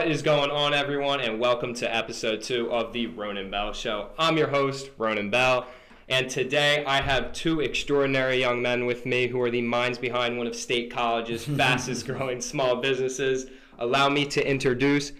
What is going on, everyone, and welcome to episode two of the Ronan Bell Show. I'm your host, Ronan Bell, and today I have two extraordinary young men with me who are the minds behind one of State College's fastest growing small businesses. Allow me to introduce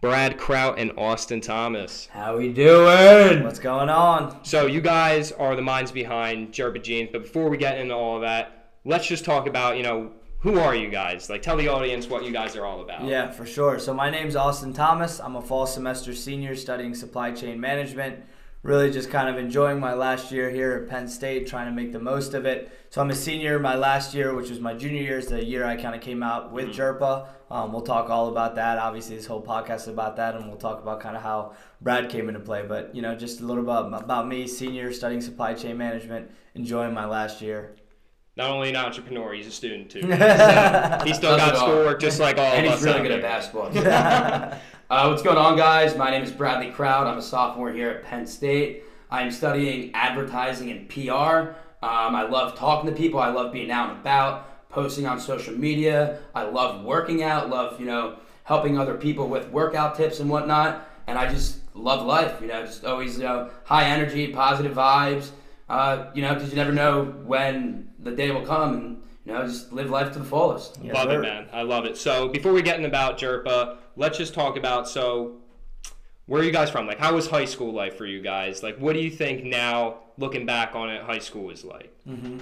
Brad Kraut and Austin Thomas. How we doing? What's going on? So, you guys are the minds behind Jerpa Jeans, but before we get into all of that, let's just talk about, you know, who are you guys? Like, tell the audience what you guys are all about. Yeah, for sure. So my name's Austin Thomas. I'm a fall semester senior studying supply chain management. Really just kind of enjoying my last year here at Penn State, trying to make the most of it. So I'm a senior. My last year, which was my junior year, is the year I kind of came out with Mm-hmm. Jerpa. Um, we'll talk all about that. Obviously, this whole podcast is about that, and we'll talk about kind of how Brad came into play. But you know, just a little about about me, senior studying supply chain management, enjoying my last year. Not only an entrepreneur, he's a student too. So he still got schoolwork just like all and of us. And he's really out good at basketball. uh, what's going on, guys? My name is Bradley Kraut. I'm a sophomore here at Penn State. I'm studying advertising and PR. Um, I love talking to people. I love being out and about, posting on social media. I love working out. Love you know helping other people with workout tips and whatnot. And I just love life. You know, just always you know high energy, positive vibes. Uh, you know, because you never know when the day will come, and you know, just live life to the fullest. Yes, love sir. it, man. I love it. So before we get in about Jerpa, let's just talk about so where are you guys from? Like, how was high school life for you guys? Like, what do you think now, looking back on it, high school was like?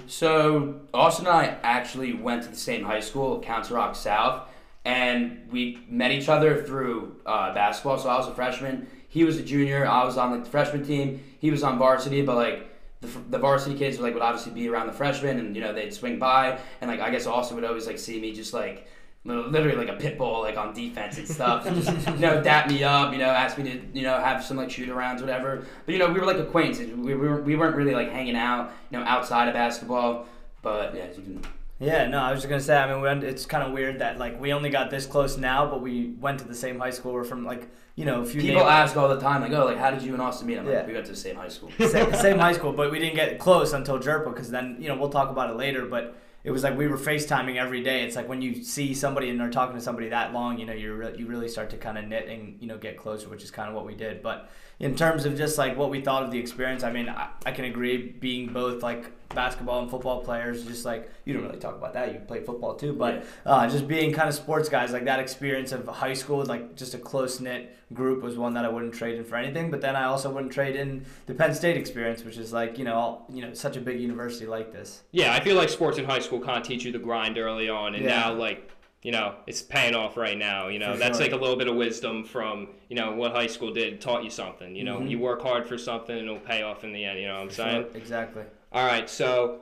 So Austin and I actually went to the same high school, Council Rock South, and we met each other through uh, basketball. So I was a freshman, he was a junior. I was on like the freshman team, he was on varsity, but like. The, the varsity kids would like would obviously be around the freshmen, and you know they'd swing by, and like I guess Austin would always like see me just like literally like a pit bull like on defense and stuff, and just you know dap me up, you know ask me to you know have some like shoot arounds whatever. But you know we were like acquaintances, we, we, were, we weren't really like hanging out you know outside of basketball. But yeah, you can, Yeah, no, I was just gonna say. I mean, we went, it's kind of weird that like we only got this close now, but we went to the same high school. We're from like you know a few people neighbor- ask all the time like oh like how did you and Austin meet? I'm Yeah. like we went to the same high school. same, same high school, but we didn't get close until Jerpa because then you know we'll talk about it later. But it was like we were FaceTiming every day. It's like when you see somebody and they're talking to somebody that long, you know, you re- you really start to kind of knit and you know get closer, which is kind of what we did. But in terms of just like what we thought of the experience, I mean, I, I can agree being both like basketball and football players, just like you don't really talk about that. You play football too, but uh, just being kind of sports guys, like that experience of high school, like just a close knit group was one that I wouldn't trade in for anything. But then I also wouldn't trade in the Penn State experience, which is like you know, all, you know, such a big university like this. Yeah, I feel like sports in high school kind of teach you the grind early on, and Yeah. now like you know it's paying off right now. You know For that's sure. like a little bit of wisdom from you know what high school did taught you something. You know, Mhm. you work hard for something, and it'll pay off in the end. You know what I'm saying? Sure, exactly. All right, so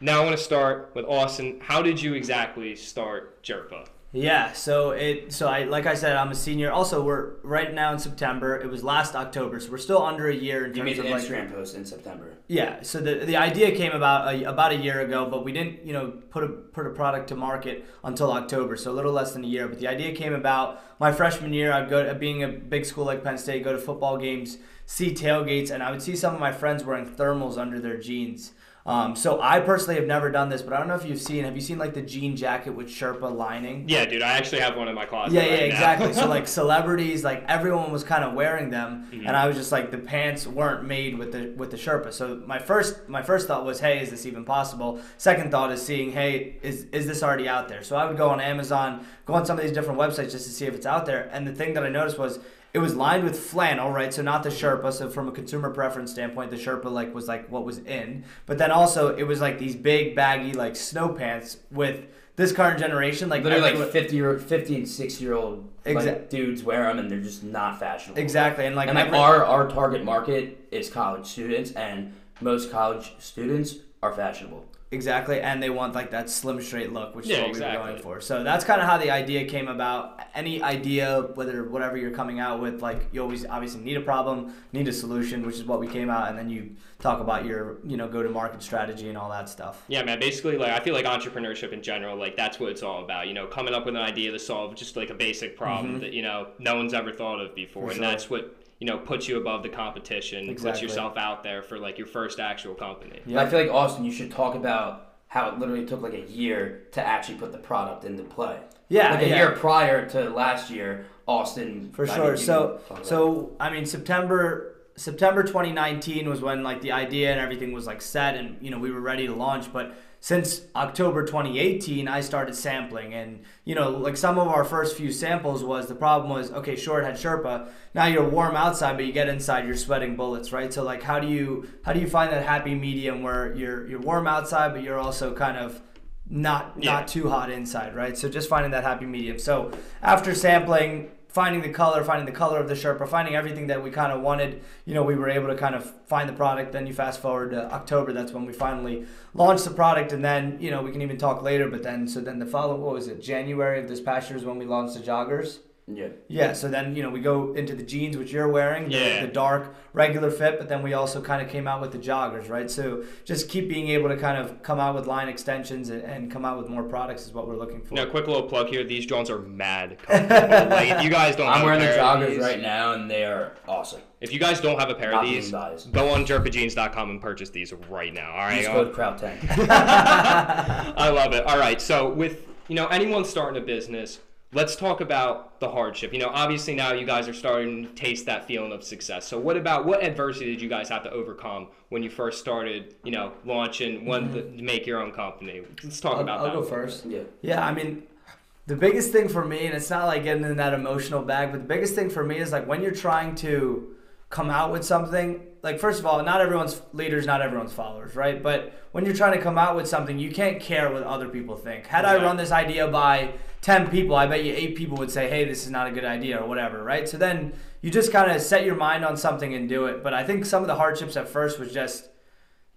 now I want to start with Austin. How did you exactly start Jerpa? Yeah, so it so I like I said I'm a senior. Also, we're right now in September. It was last October, so we're still under a year in You made terms of like Instagram post in September. Yeah, so the the idea came about a, about a year ago, but we didn't, you know, put a put a product to market until October, so a little less than a year. But the idea came about my freshman year. I'd go to being a big school like Penn State, go to football games, see tailgates, and I would see some of my friends wearing thermals under their jeans. Um, so I personally have never done this, but I don't know if you've seen. Have you seen like the jean jacket with Sherpa lining? Yeah, dude, I actually have one in my closet. Yeah, right yeah, now. exactly. so like celebrities, like everyone was kind of wearing them, Mhm. and I was just like, the pants weren't made with the with the Sherpa. So my first my first thought was, hey, is this even possible? Second thought is seeing, hey, is is this already out there? So I would go on Amazon, go on some of these different websites just to see if it's out there. And the thing that I noticed was. It was lined with flannel, right? So not the Sherpa. So from a consumer preference standpoint, the Sherpa like was like what was in. But then also it was like these big baggy like snow pants with this current generation, like Literally like 50 year, 50 and 6 year old like, dudes wear them and they're just not fashionable. Exactly, and like, and like every- our our target market is college students, and most college students are fashionable. Exactly, and they want like that slim straight look, which is Yeah, what we exactly. were going for. So that's kind of how the idea came about. Any idea, whether whatever you're coming out with, like you always obviously need a problem, need a solution, which is what we came out, and then you talk about your you know go to market strategy and all that stuff. Yeah, man. Basically, like I feel like entrepreneurship in general, like that's what it's all about. You know, coming up with an idea to solve just like a basic problem that you know no one's ever thought of before, Mm-hmm. For and sure. that's what you know puts you above the competition, puts yourself out there for like your first actual company. Yeah, I feel like Austin, you should talk about how it literally took like a year to actually put the product into play. Yeah, like a yeah. year prior to last year, Austin. For I sure. So, can talk about it. so I mean, September September 2019 was when like the idea and everything was like set, and you know we were ready to launch. But since October 2018, I started sampling, and you know, like some of our first few samples was the problem was okay, sure it had Sherpa. Now you're warm outside, but you get inside, you're sweating bullets, right? So like, how do you how do you find that happy medium where you're you're warm outside, but you're also kind of not Yeah. not too hot inside, right? So just finding that happy medium. So after sampling, finding the color, finding the color of the Sherpa, finding everything that we kind of wanted, you know, we were able to kind of find the product. Then you fast forward to October, that's when we finally launched the product, and then you know we can even talk later. But then so then the follow what was it? January of this past year is when we launched the joggers. Yeah. Yeah, so then you know we go into the jeans which you're wearing, the, Yeah. the dark regular fit, but then we also kind of came out with the joggers, right? So just keep being able to kind of come out with line extensions and, and come out with more products is what we're looking for. Now, quick little plug here. These Johns are mad comfortable. like, if you guys don't I'm have wearing a the pair of joggers these, right now, and they are awesome. If you guys don't have a pair Not of these, biased. go on jerpajeans.com and purchase these right now. All right. Use code Kraut Ten. I love it. All right. So with you know anyone starting a business, let's talk about the hardship. You know, obviously now you guys are starting to taste that feeling of success. So what about what adversity did you guys have to overcome when you first started? You know, launching one to make your own company. Let's talk I'll, about I'll that. go first. yeah. Yeah, I mean, the biggest thing for me, and it's not like getting in that emotional bag, but the biggest thing for me is like when you're trying to come out with something. Like first of all, not everyone's leaders, not everyone's followers, right? But when you're trying to come out with something, you can't care what other people think. Had I run this idea by ten people, I bet you eight people would say, "Hey, this is not a good idea" or whatever, right? So then you just kind of set your mind on something and do it. But I think some of the hardships at first was just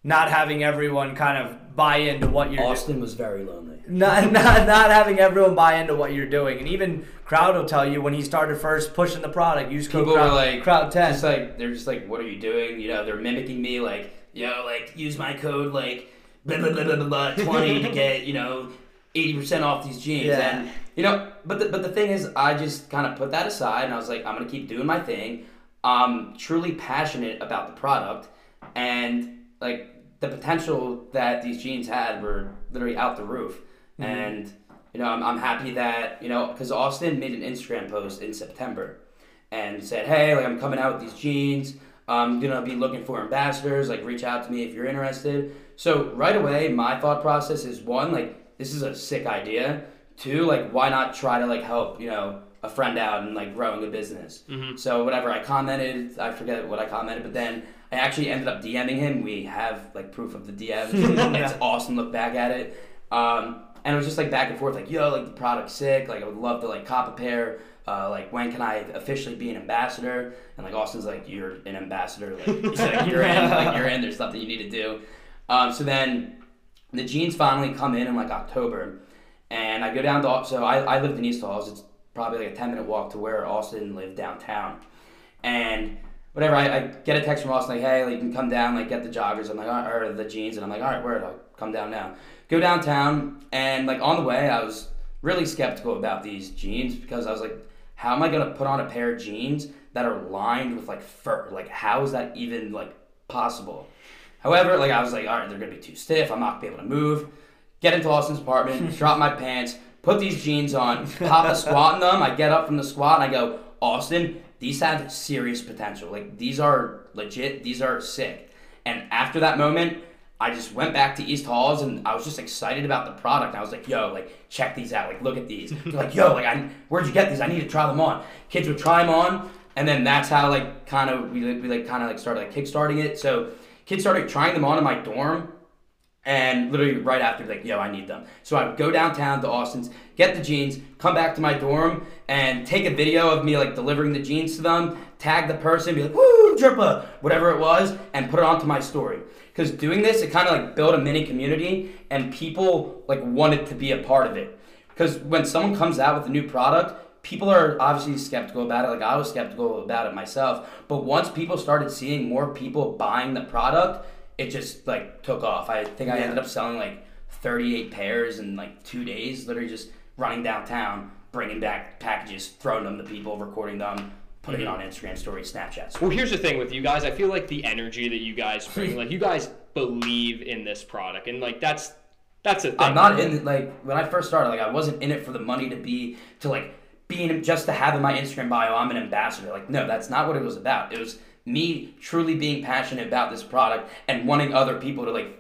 not having everyone kind of buy into what you're doing Austin was very lonely. not, not not having everyone buy into what you're doing, and even Kraut will tell you when he started first pushing the product, use code People Kraut, were like, Kraut ten. Just like they're just like, what are you doing? You know, they're mimicking me. Like, yo, like use my code like blah blah blah blah blah, blah twenty to get you know eighty percent off these jeans. Yeah. And you know, but the, but the thing is, I just kind of put that aside, and I was like, I'm gonna keep doing my thing. I'm truly passionate about the product, and like the potential that these jeans had were literally out the roof. Mm-hmm. And you know, I'm, I'm happy that you know because Austin made an Instagram post in September and said, "Hey, like I'm coming out with these jeans. I'm gonna be looking for ambassadors. Like, reach out to me if you're interested." So right away, my thought process is one, like this is a sick idea. Two, like why not try to like help you know a friend out and like growing a business. So whatever I commented, I forget what I commented, but then I actually ended up DMing him. We have like proof of the DM. it's awesome. Look back at it. Um, and it was just like back and forth, like, yo, like the product's sick. Like I would love to like cop a pair. Uh, like when can I officially be an ambassador? And like Austin's like, you're an ambassador. Like, like you're in. Like you're in. There's something you need to do. Um, so then the jeans finally come in in like October, and I go down to so I, I lived in East Halls. It's probably like a ten minute walk to where Austin lived downtown, and whatever I, I get a text from Austin like hey like you can come down like get the joggers. I'm like all right, or the jeans, and I'm like all right word I'll come down now. Go downtown and like on the way I was really skeptical about these jeans because I was like how am I gonna put on a pair of jeans that are lined with like fur like how is that even like possible? However, like I was like, all right, they're gonna be too stiff. I'm not gonna be able to move. Get into Austin's apartment, drop my pants, put these jeans on, pop a squat in them. I get up from the squat and I go, Austin, these have serious potential. Like these are legit. These are sick. And after that moment, I just went back to East Halls and I was just excited about the product. I was like, yo, like check these out. Like look at these. They're like, yo, like I, where'd you get these? I need to try them on. Kids would try them on, and then that's how like kind of we, we like kind of like started like kickstarting it. So kids started trying them on in my dorm and literally right after like yo i need them. So i would go downtown to austin's get the jeans come back to my dorm and take a video of me like delivering the jeans to them tag the person be like woo drippa whatever it was and put it onto my story. Because doing this it kind of like built a mini community and people like wanted to be a part of it. Because when someone comes out with a new product people are obviously skeptical about it like i was skeptical about it myself. But once people started seeing more people buying the product it just like took off i think i Yeah. ended up selling like 38 pairs in like two days literally just running downtown bringing back packages throwing them to people recording them putting it mm-hmm. on instagram stories snapchats Well, here's the thing with you guys. I feel like the energy that you guys bring, like you guys believe in this product, and like that's that's a thing. I'm not in like when I first started. Like I wasn't in it for the money to be to like being just to have in my Instagram bio, I'm an ambassador. Like, no, that's not what it was about. It was me truly being passionate about this product and wanting other people to like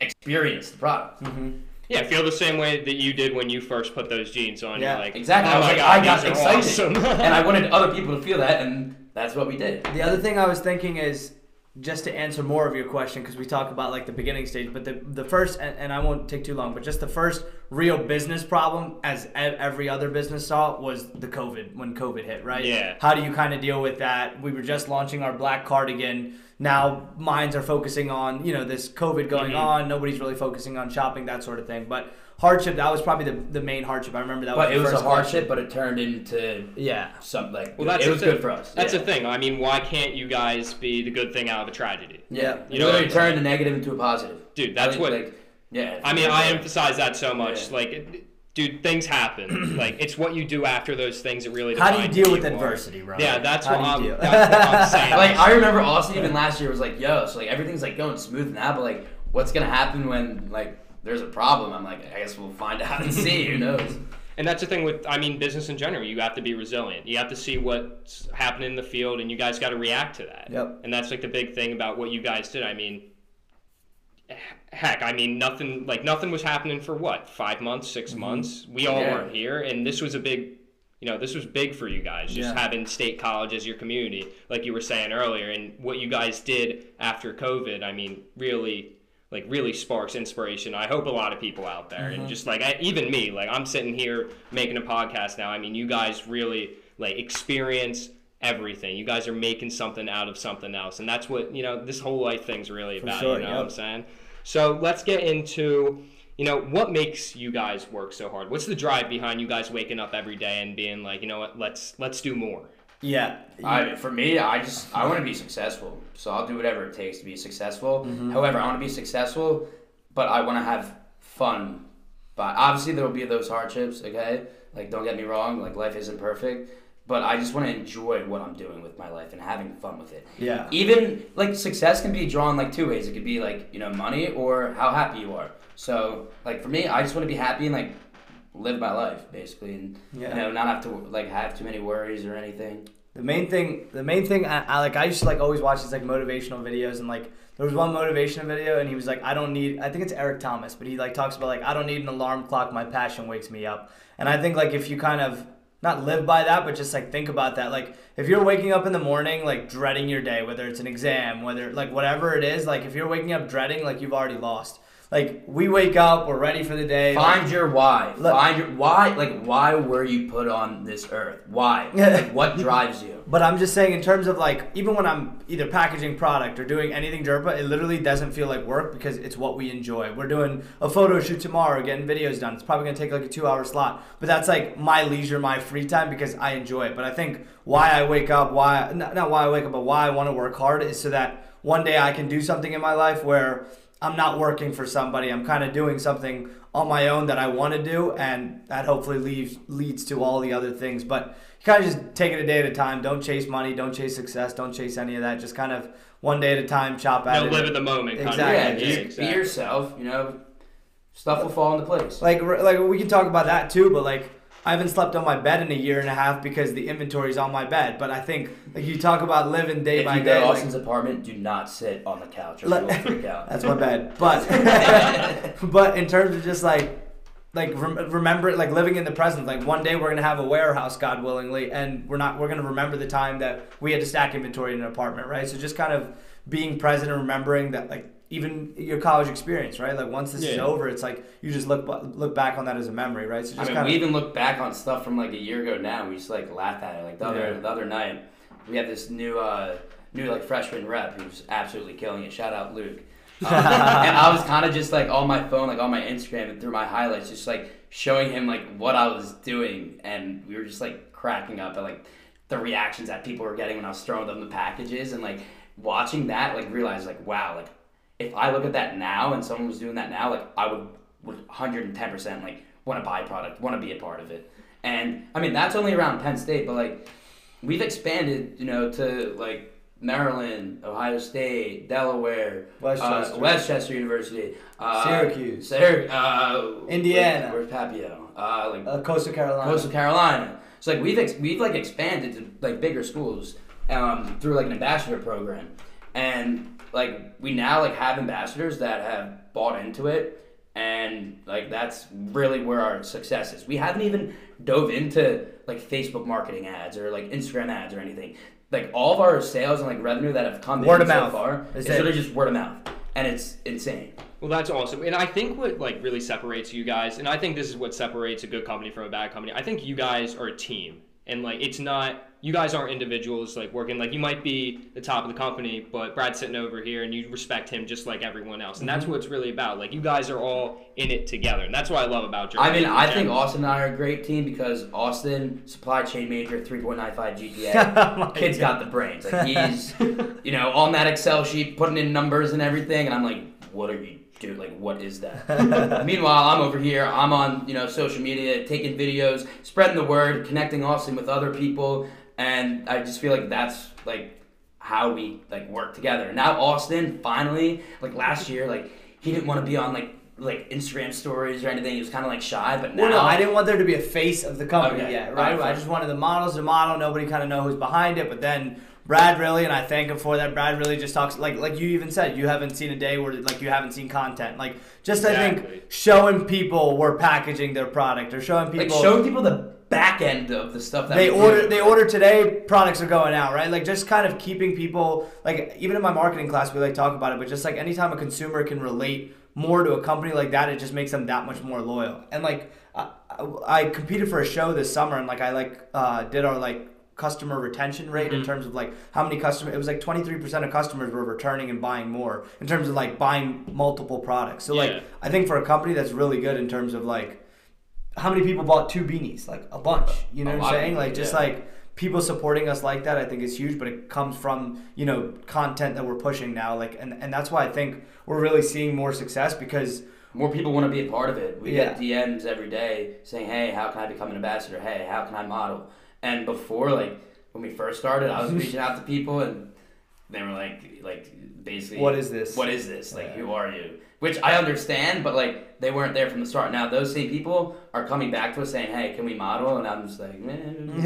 experience the product. Mm-hmm. Yeah, feel the same way that you did when you first put those jeans on. Yeah, You're like, Exactly. Oh I was like, God, I got excited, awesome. and I wanted other people to feel that, and that's what we did. The other thing I was thinking is just to answer more of your question because we talk about like the beginning stage, but the the first and, and I won't take too long, but just the first real business problem, as every other business saw, was the COVID when COVID hit, right? Yeah. How do you kind of deal with that? We were just launching our black cardigan. Now minds are focusing on you know this COVID going Mhm. on. Nobody's really focusing on shopping that sort of thing, but. Hardship. That was probably the, the main hardship. I remember that. But was it the was a first hardship, question. but it turned into Yeah. something like Well, that's it was thing. good for us. That's yeah. the thing. I mean, why can't you guys be the good thing out of a tragedy? Yeah, You you know know, what literally turned a negative into a positive. Dude, that's I think, what- Like, yeah. I mean, I emphasize that so much. Yeah. Like, it- dude, things happen. like, it's what you do after those things that really. How do you deal with who are. adversity, bro? Yeah, that's what I'm. That's what I'm saying. Like I remember Austin even last year was like, "Yo, so like everything's like going smooth now, but like what's gonna happen when like there's a problem?" I'm like, I guess we'll find out and see. Who knows? And that's the thing with, I mean, business in general. You have to be resilient. You have to see what's happening in the field, and you guys got to react to that. Yep. And that's like the big thing about what you guys did. I mean, heck, I mean, nothing like nothing was happening for what five months, 6 mm-hmm. months. We all Yeah. weren't here, and this was a big. You know, this was big for you guys, just Yeah. having state college as your community, like you were saying earlier, and what you guys did after COVID. I mean, really, like really sparks inspiration. I hope a lot of people out there, and mm-hmm. just like I, even me, like I'm sitting here making a podcast now. I mean, you guys really like experience everything. You guys are making something out of something else, and that's what you know. This whole life thing's really about. sure, you know what. I'm saying? So let's get into you know what makes you guys work so hard. What's the drive behind you guys waking up every day and being like, you know what, let's let's do more. Yeah. I, for me, I just I want to be successful, so I'll do whatever it takes to be successful. Mm-hmm. However, I want to be successful, but I want to have fun. But obviously, there will be those hardships. Okay, like don't get me wrong, like life isn't perfect, but I just want to enjoy what I'm doing with my life and having fun with it. Yeah. Even like success can be drawn like two ways. It could be like you know money or how happy you are. So like for me, I just want to be happy and like live my life basically, and Yeah. you know not have to like have too many worries or anything. The main thing, the main thing, I, I like. I used to like always watch these like motivational videos, and like there was one motivational video, and he was like, "I don't need." I think it's Eric Thomas, but he like talks about like, "I don't need an alarm clock. My passion wakes me up." And I think like if you kind of not live by that, but just like think about that. Like if you're waking up in the morning like dreading your day, whether it's an exam, whether like whatever it is, like if you're waking up dreading, like you've already lost. Like we wake up, we're ready for the day. like- Find your why. Look- Find your why. Like why were you put on this earth? Why? like, what drives you? But I'm just saying, in terms of like, even when I'm either packaging product or doing anything Jerpa, it literally doesn't feel like work because it's what we enjoy. We're doing a photo shoot tomorrow, getting videos done. It's probably gonna take like a two hour slot, but that's like my leisure, my free time because I enjoy it. But I think why I wake up, why not, not why I wake up, but why I want to work hard is so that one day I can do something in my life where I'm not working for somebody. I'm kind of doing something on my own that I want to do, and that hopefully leads leads to all the other things. But you kind of just take it a day at a time. Don't chase money. Don't chase success. Don't chase any of that. Just kind of one day at a time. Chop at No, it. live in the moment. Kind Exactly. yeah, Of. just exactly. be yourself. You know, stuff will fall into place. like like we can talk about that too. But like I haven't slept on my bed in a year and a half because the inventory's on my bed. But I think like you talk about living day if by you day. to like- Austin's apartment, do not sit on the couch or Let- you'll freak out. That's my bed. But but in terms of just like like rem- remember like living in the present. Like one day we're gonna have a warehouse, God willingly, and we're not we're gonna remember the time that we had to stack inventory in an apartment, right? So just kind of being present and remembering that like even your college experience, right? Like once this is Yeah. over, it's like you just look look back on that as a memory, right? So I just mean, kind we even look back on stuff from like a year ago now. We just like laugh at it. Like the other Yeah. the other night, we had this new uh new like freshman rep who's absolutely killing it. Shout out Luke. Um, and I was kind of just like on my phone, like on my Instagram and through my highlights, just like showing him like what I was doing, and we were just like cracking up at like the reactions that people were getting when I was throwing them the packages, and like watching that, like realize like wow, like if I look at that now and someone was doing that now, like I would would 110% like want to buy product, want to be a part of it. And I mean that's only around Penn State, but like we've expanded, you know, to like Maryland, Ohio State, Delaware, Westchester. uh, Westchester University, uh, Syracuse. Syr- uh, Indiana. Where's, where's Papio? uh, like Uh, Coastal Carolina. Coastal Carolina. So like we've ex- we've like expanded to like bigger schools um, through like an ambassador program, and like we now like have ambassadors that have bought into it, and like that's really where our success is. We haven't even dove into like Facebook marketing ads or like Instagram ads or anything. Like all of our sales and like revenue that have come Word in of so mouth. far Is is literally just word of mouth, and it's insane. Well, that's awesome, and I think what like really separates you guys, and I think this is what separates a good company from a bad company. I think you guys are a team, and like it's not you guys aren't individuals like working like you might be the top of the company, but Brad's sitting over here, and you respect him just like everyone else, and that's Mm-hmm. what it's really about. Like you guys are all in it together, and that's what I love about Germany. I mean, I think. Austin and I are a great team because Austin, supply chain major, 3.95 GPA. Oh my Kid's got the brains. Like he's, you know, on that Excel sheet, putting in numbers and everything, and I'm like, what are you doing? Like, what is that? Meanwhile, I'm over here. I'm on, you know, social media, taking videos, spreading the word, connecting Austin with other people, and I just feel like that's like how we like work together. Now Austin finally, like last year, like he didn't want to be on like like Instagram stories or anything. He was kind of like shy, but now Well, no, I didn't want there to be a face of the company Okay. yet, right? Alright, I just wanted the models to model. Nobody kind of know who's behind it. But then Brad really, and I thank him for that. Brad really just talks like like you even said, you haven't seen a day where like you haven't seen content. Like just I think showing people we're packaging their product or showing like people showing people the back end of the stuff that they order do. they order today products are going out right like just kind of keeping people like even in my marketing class we like talk about it but just like anytime a consumer can relate more to a company like that it just makes them that much more loyal and like i, I I competed for a show this summer and like i like uh, did our like customer retention rate in mm-hmm. terms of like how many customers it was like 23% of customers were returning and buying more in terms of like buying multiple products so Yeah. like i think for a company that's really good in terms of like how many people bought two beanies? Like a bunch. You know A what I'm saying? people, Like just yeah. like people supporting us like that, I think is huge. But it comes from you know content that we're pushing now. Like and and that's why I think we're really seeing more success because more people want to be a part of it. We Yeah. get DMs every day saying, "Hey, how can I become an ambassador? Hey, how can I model?" And before, like when we first started, I was reaching out to people, and they were like, like basically, What is this? What is this? Like, Yeah. who are you? Which I understand, but like they weren't there from the start. Now those same people are coming back to us saying, "Hey, can we model?" And I'm just like, "Man."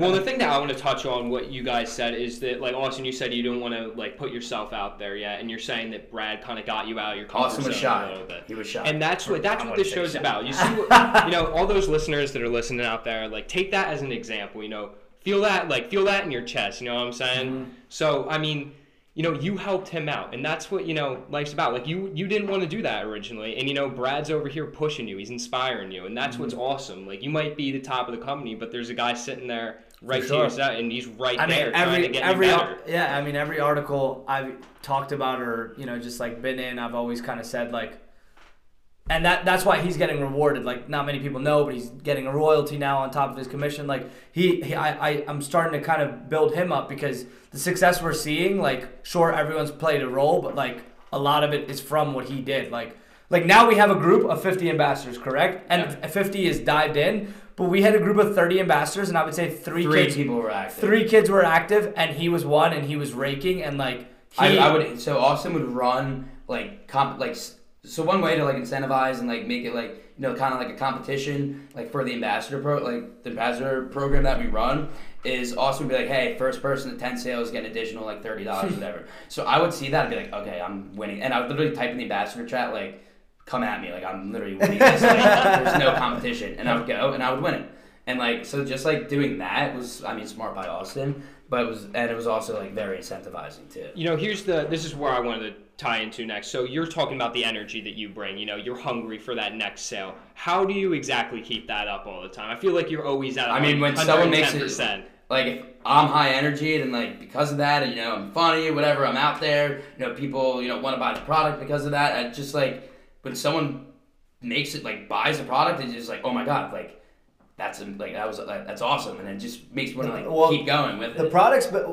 well, the thing that I want to touch on what you guys said is that, like Austin, you said you don't want to like put yourself out there yet, and you're saying that Brad kind of got you out of your comfort Austin was zone shy. a little bit. He was shy. And that's what that's I what this show's about. You see, what, you know, all those listeners that are listening out there, like take that as an example. You know, feel that, like feel that in your chest. You know what I'm saying? Mm-hmm. So, I mean, you know, you helped him out, and that's what you know life's about. Like you, you didn't want to do that originally, and you know, Brad's over here pushing you. He's inspiring you, and that's what's Mm-hmm. awesome. Like you might be the top of the company, but there's a guy sitting there right For to your sure. side, and he's right I mean there trying to get every you better. yeah I mean every article I've talked about or you know just like been in I've always kind of said like and that that's why he's getting rewarded. Like not many people know, but he's getting a royalty now on top of his commission. Like he, he I, I I'm starting to kind of build him up because the success we're seeing, like sure everyone's played a role, but like a lot of it is from what he did. Like like now we have a group of 50 ambassadors, correct? And 50 is dived in, but we had a group of 30 ambassadors, and I would say three, Three kids people were active. three kids were active, and he was one, and he was raking, and like he, I, I would so Austin would run like comp like so one way to like incentivize and like make it like you know kind of like a competition like for the ambassador pro like the ambassador program that we run is Austin be like hey first person to 10 sales get an additional like $30 whatever. So I would see that and be like okay I'm winning. And I would literally type in the ambassador chat like come at me like I'm literally winning this like, there's no competition. And I would go and I would win it. And like so just like doing that was I mean smart by Austin but it was and it was also like very incentivizing too. You know, here's the this is where I wanted to tie into next. So you're talking about the energy that you bring. You know, you're hungry for that next sale. How do you exactly keep that up all the time? I feel like you're always at. I mean, when someone makes it- 110%. like if I'm high energy, then like because of that, and you know I'm funny, whatever. I'm out there, you know, people you know want to buy the product because of that. I just like when someone makes it like buys a product, it's just like oh my god, like that's like that was like, that's awesome, and it just makes me want to like Well, keep going with it. the it. products, but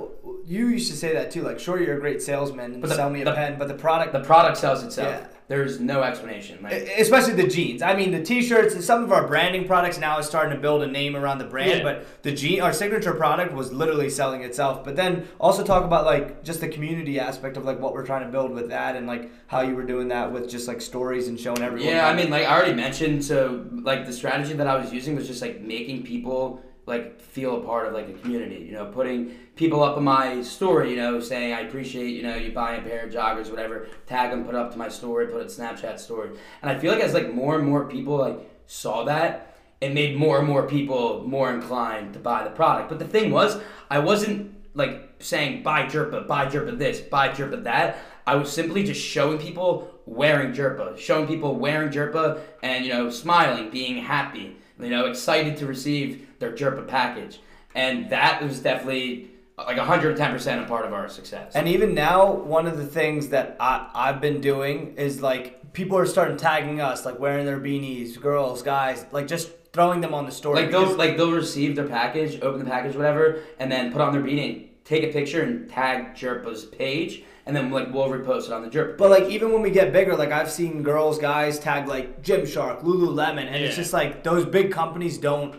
you used to say that too. Like, sure, you're a great salesman and But the- sell me a the- pen, but the product, the product sells itself. Yeah. There's no explanation. Like, especially the jeans. I mean, the t-shirts and some of our branding products now is starting to build a name around the brand. Yeah. But the jean, our signature product, was literally selling itself. But then also talk about like just the community aspect of like what we're trying to build with that, and like how you were doing that with just like stories and showing everyone. Yeah, I mean, like I already mentioned, so like the strategy that I was using was just like making people like feel a part of like a community. You know, putting people up on my story. You know, saying I appreciate you know you buying a pair of joggers, whatever. Tag them, put up to my story, put it Snapchat story, and I feel like as like more and more people like saw that, it made more and more people more inclined to buy the product. But the thing was, I wasn't like saying buy Jerpa, buy Jerpa this, buy Jerpa that. I was simply just showing people wearing Jerpa, showing people wearing Jerpa and, you know, smiling, being happy, you know, excited to receive their Jerpa package. And that was definitely like 110% a part of our success. And even now, one of the things that I, I've been doing is like people are starting tagging us, like wearing their beanies, girls, guys, like just throwing them on the story. like they'll like they'll receive their package, open the package, whatever, and then put on their beanie, take a picture and tag Jerpa's page, and then like we'll repost it on the Jerpa. But like even when we get bigger, like I've seen girls, guys tag like Gymshark, Lululemon, and it's just like those big companies don't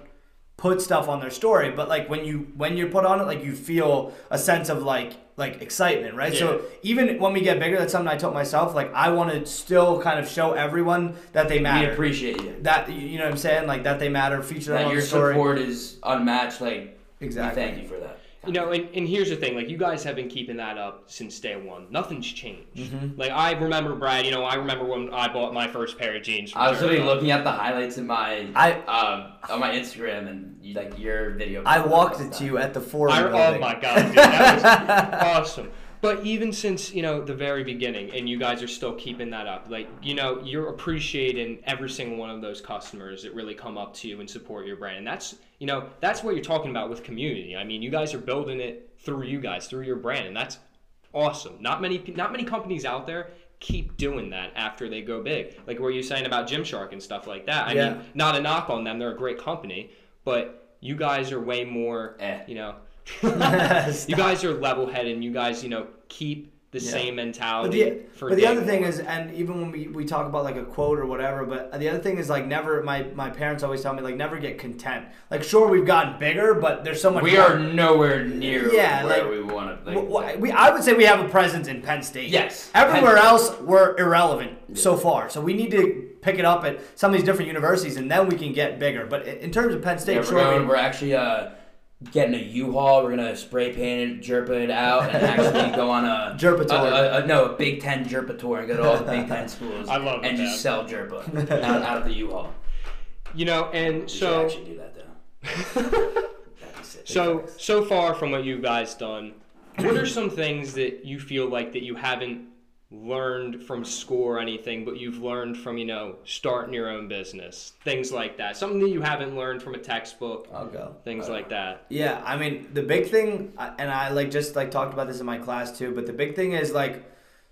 put stuff on their story. But like when you when you're put on it, like you feel a sense of like like excitement, right? So even when we get bigger, that's something I told myself. Like I want to still kind of show everyone that they matter. we appreciate you. that you know what I'm saying, like that they matter. Feature That on your the story. support is unmatched. Like Exactly. we thank you for that. You know, and, and here's the thing, like you guys have been keeping that up since day one. Nothing's changed. Mm-hmm. Like I remember, Brad. You know, I remember when I bought my first pair of jeans. From I was literally looking at the highlights in my I- um, on my Instagram and you, like your video. I walked it to you at the forum. I, building. oh my god, dude, that was awesome. But even since you know the very beginning, and you guys are still keeping that up, like you know you're appreciating every single one of those customers that really come up to you and support your brand, and that's you know that's what you're talking about with community. I mean, you guys are building it through you guys, through your brand, and that's awesome. Not many not many companies out there keep doing that after they go big. Like what you're saying about Gymshark and stuff like that. I Yeah. mean, not a knock on them; they're a great company, but you guys are way more, Eh. you know. You guys are level headed and you guys, you know, keep the Yeah. same But mentality the, for but the day other thing is, and even when we, we talk about like a quote or whatever, but the other thing is like never. My my parents always tell me like never get content. Like sure we've gotten bigger, but there's so much. We more. are nowhere near Yeah, where like- we want to. Like, w- we, I would say we have a presence in Penn State. Yes. Everywhere Penn- else, we're irrelevant so far. So we need to pick it up at some of these different universities, and then we can get bigger. But in in terms of Penn State, yeah, we're, sure. going, we- we're actually uh, getting a U-Haul. We're gonna spray paint it, jerpa it out, and actually go on a Jerpa tour. A, a, no, a Big Ten jerpa tour and go to all the Big Ten schools. I love and that. just sell jerpa out, out of the U-Haul. You know, and We so actually do that though. That'd be sick. so so far from what you guys done, what are some things that you feel like that you haven't learned from school or anything, but you've learned from, you know, starting your own business? Things like that. Something that you haven't learned from a textbook, I'll go. things like that. Yeah, I mean the big thing, and I like just like talked about this in my class too. But the big thing is like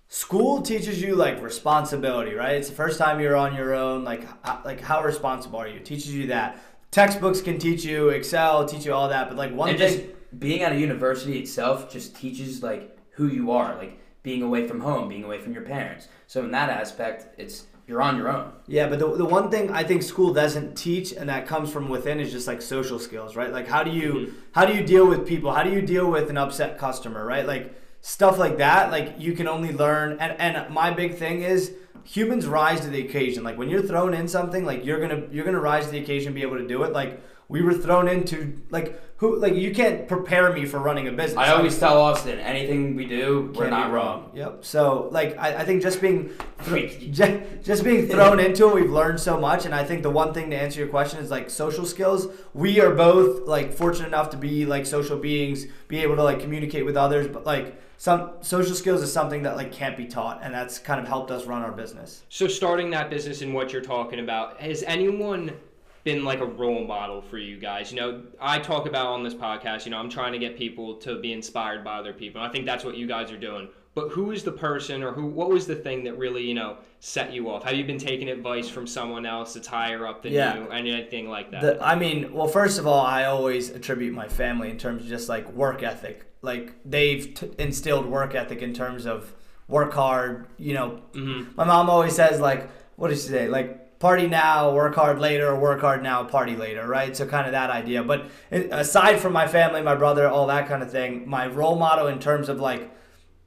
school teaches you like responsibility, right? It's the first time you're on your own. Like, how, like how responsible are you? It teaches you that. Textbooks can teach you Excel, teach you all that. But like one and thing, just being at a university itself just teaches like who you are, like being away from home, being away from your parents. So in that aspect, it's you're on your own. Yeah, but the, the one thing I think school doesn't teach, and that comes from within, is just like social skills, right? Like how do you mm-hmm. how do you deal with people? How do you deal with an upset customer, right? Like stuff like that. Like you can only learn. And and my big thing is humans rise to the occasion. Like when you're thrown in something, like you're gonna you're gonna rise to the occasion, and be able to do it. Like we were thrown into like who like you can't prepare me for running a business. I always tell Austin, anything we do, we're Can't not wrong. Yep. So like I, I think just being Wait. just, just being thrown into it, we've learned so much. And I think the one thing to answer your question is like social skills. We are both like fortunate enough to be like social beings, be able to like communicate with others, but like some social skills is something that like can't be taught, and that's kind of helped us run our business. So starting that business and what you're talking about, has anyone been like a role model for you guys? You know, I talk about on this podcast, you know, I'm trying to get people to be inspired by other people. I think that's what you guys are doing. But who is the person or who what was the thing that really, you know, set you off? Have you been taking advice from someone else that's higher up than Yeah. you? Anything like that? The, I mean, well, first of all, I always attribute my family in terms of just like work ethic. Like they've t- instilled work ethic in terms of work hard. You know, Mhm. my mom always says like, what does she say? Like party now, work hard later, or work hard now, party later, right? So kind of that idea. But aside from my family, my brother, all that kind of thing, my role model in terms of like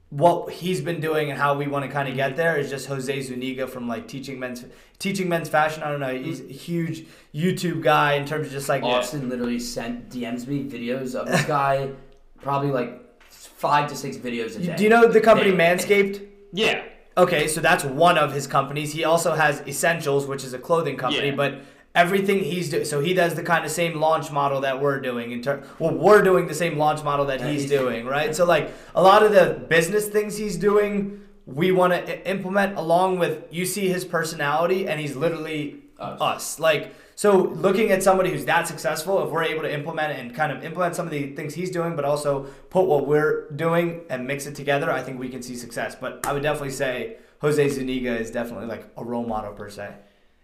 what he's been doing and how we want to kind of get there is just Jose Zuniga from like teaching men's teaching men's fashion. I don't know. He's mm-hmm. a huge YouTube guy in terms of just like Austin literally sent DMs me videos of this guy, probably like five to six videos a day. Do you know the company Manscaped? Yeah. Okay, so that's one of his companies. He also has Essentials, which is a clothing company, Yeah. but everything he's doing, so he does the kind of same launch model that we're doing. In ter- well, we're doing the same launch model that he's- doing, right? So like a lot of the business things he's doing, we want to implement along with. You see his personality, and he's literally Us. us. Like so, looking at somebody who's that successful, if we're able to implement and kind of implement some of the things he's doing, but also put what we're doing and mix it together, I think we can see success. But I would definitely say Jose Zuniga is definitely like a role model per se.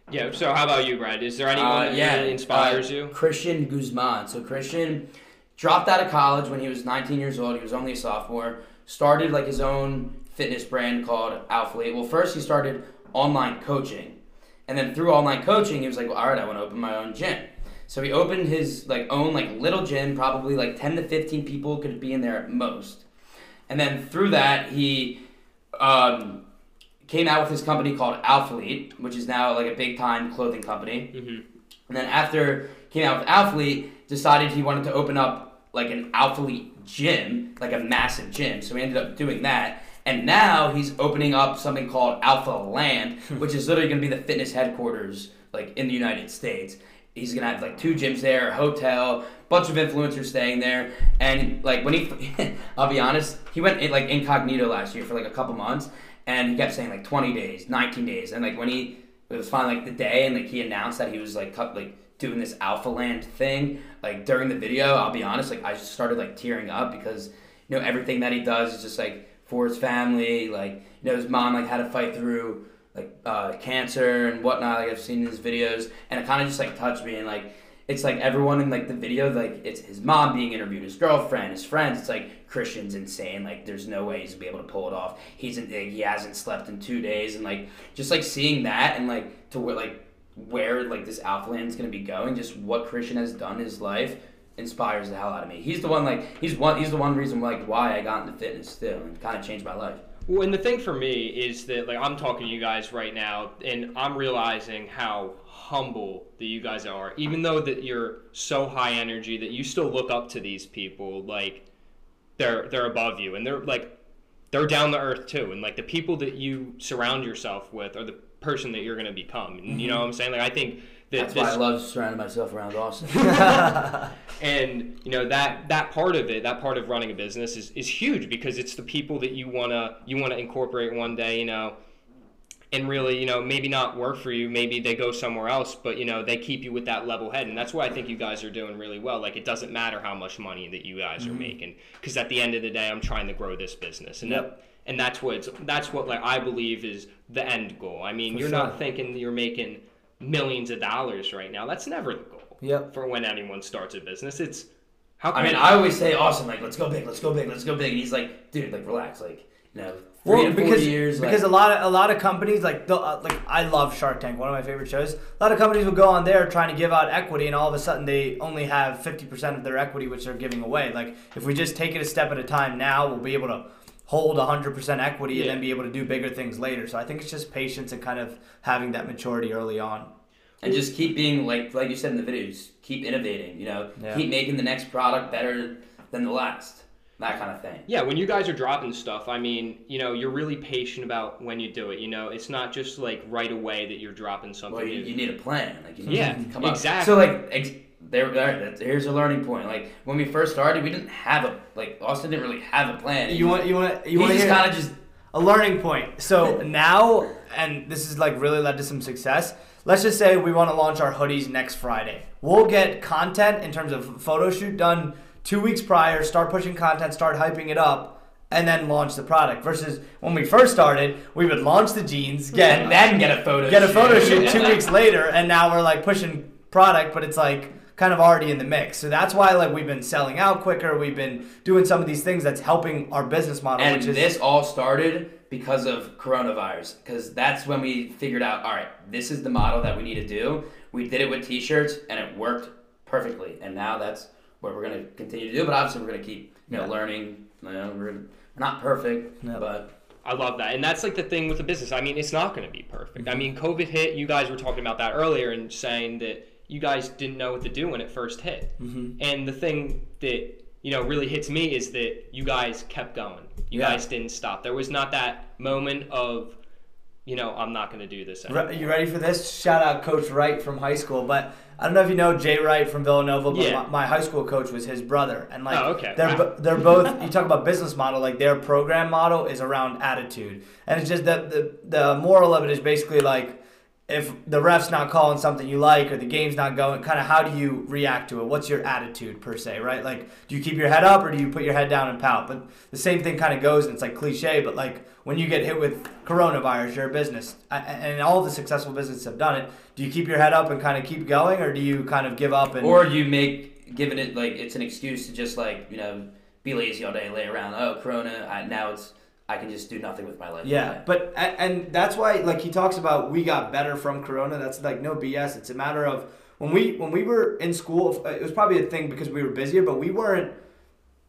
Yeah. So how about you, Brad? Is there anyone Uh, that yeah, really inspires uh, you? Christian Guzman. So Christian dropped out of college when he was 19 years old. He was only a sophomore. Started like his own fitness brand called Alphalete. Well, first he started online coaching, and then through online coaching, he was like, well, "All right, I want to open my own gym." So he opened his like own like little gym. Probably like 10 to 15 people could be in there at most. And then through that, he um, came out with his company called Alphalete, which is now like a big time clothing company. hmm And then after came out with Alphalete, decided he wanted to open up like an Alphalete gym, like a massive gym. So he ended up doing that. And now he's opening up something called Alpha Land, hmm. which is literally going to be the fitness headquarters like in the United States. He's gonna have like two gyms there, a hotel, bunch of influencers staying there, and like when he, I'll be honest, he went in, like incognito last year for like a couple months, and he kept saying like 20 days, 19 days, and like when he it was finally like the day, and like he announced that he was like cut like doing this Alpha Land thing, like during the video, I'll be honest, like I just started like tearing up because you know everything that he does is just like for his family, like you know his mom like had to fight through like uh, cancer and whatnot. Like I've seen his videos, and it kind of just like touched me. And like it's like everyone in like the video, like it's his mom being interviewed, his girlfriend, his friends. It's like Christian's insane. Like there's no way he's gonna be able to pull it off. He's in, he hasn't slept in two days, and like just like seeing that and like to where like where like this Alpha Land's gonna be going, just what Christian has done in his life inspires the hell out of me. He's the one like he's one he's the one reason like why I got into fitness too and kind of changed my life. Well, and the thing for me is that like I'm talking to you guys right now, and I'm realizing how humble that you guys are. Even though that you're so high energy, that you still look up to these people. Like they're they're above you, and they're like they're down the earth too. And like the people that you surround yourself with are the person that you're going to become. And you know mm-hmm. what I'm saying? Like I think that That's this why I love surrounding myself around Austin. and you know that that part of it that part of running a business is, is huge because it's the people that you want to you want to incorporate one day you know and really you know maybe not work for you maybe they go somewhere else but you know they keep you with that level head and that's why i think you guys are doing really well like it doesn't matter how much money that you guys are mm-hmm. making because at the end of the day i'm trying to grow this business and Yep. that, and that's what it's, that's what like i believe is the end goal i mean For you're sure. not thinking you're making millions of dollars right now that's never the goal Yep. for when anyone starts a business. It's how I mean, I always say Austin like, let's go big, let's go big, let's go big, and he's like, dude, like relax, like you know, three Well, to four because years, like, because a lot of a lot of companies like the, uh, like I love Shark Tank, one of my favorite shows. A lot of companies will go on there trying to give out equity, and all of a sudden they only have fifty percent of their equity, which they're giving away. Like if we just take it a step at a time now, we'll be able to hold hundred percent equity and then be able to do bigger things later. So I think it's just patience and kind of having that maturity early on. and just keep being like like you said in the videos, keep innovating, you know, Yeah. keep making the next product better than the last, that kind of thing. yeah, when you guys are dropping stuff, I mean, you know, you're really patient about when you do it. You know, it's not just like right away that you're dropping something Well, you, you need a plan, like you need Yeah, to come up. exactly. So like. Ex- there, that's- here's a learning point. Like when we first started, we didn't have a like Austin didn't really have a plan. You want you want you want to kind of just a learning point. So now, and this has like really led to some success. Let's just say we want to launch our hoodies next Friday. We'll get content in terms of photo shoot done two weeks prior, start pushing content, start hyping it up, and then launch the product. Versus when we first started, we would launch the jeans, get then get a photo. get a photo shoot. shoot two weeks later, and now we're like pushing product, but it's like kind of already in the mix. So that's why like we've been selling out quicker. We've been doing some of these things that's helping our business model. And which is this all started because of coronavirus, because that's when we figured out, all right, this is the model that we need to do. We did it with T-shirts, and it worked perfectly. And now that's what we're gonna continue to do. But obviously, we're gonna keep you know Yeah. learning. You know, we're, we're not perfect, No. but I love that. And that's like the thing with the business. I mean, it's not going to be perfect. I mm-hmm. mean, COVID hit. You guys were talking about that earlier and saying that you guys didn't know what to do when it first hit. Mm-hmm. And the thing that, you know, really hits me is that you guys kept going. You Yeah. guys didn't stop. There was not that moment of, you know, I'm not going to do this anymore. Re- you ready for this? Shout out Coach Wright from high school. But I don't know if you know Jay Wright from Villanova, but Yeah. my, my high school coach was his brother. And like Oh, okay. they're bo- they're both you talk about business model, like their program model is around attitude. And it's just that the the moral of it is basically like if the ref's not calling something you like or the game's not going, kind of how do you react to it? What's your attitude per se, right? Like, do you keep your head up or do you put your head down and pout? But the same thing kind of goes, and it's like cliche, but like when you get hit with coronavirus, your business, and all the successful businesses have done it. Do you keep your head up and kind of keep going, or do you kind of give up and or you make giving it like it's an excuse to just like you know be lazy all day, lay around. Oh, Corona. Now it's I can just do nothing with my life. Yeah, but and that's why like he talks about we got better from Corona. That's like no BS. It's a matter of when we when we were in school. Uh, it was probably a thing because we were busier, but we weren't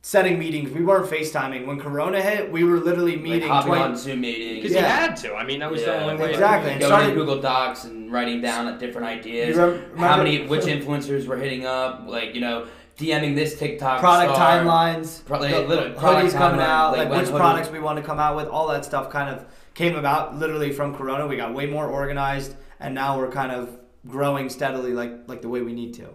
setting meetings. We weren't FaceTiming. When Corona hit, we were literally meeting. hopping 20 on Zoom meetings. Because Yeah. you had to. I mean, that was the only way. exactly. And Going started- to Google Docs and writing down different ideas. You rem- how many, which influencers were hitting up? Like you know, DMing this TikTok product star. timelines, Pro- like, the- literally, product hoodies coming timeline, out, like like, when which hoodie- products we want to come out with, all that stuff kind of came about literally from Corona. We got way more organized, and now we're kind of growing steadily, like like the way we need to.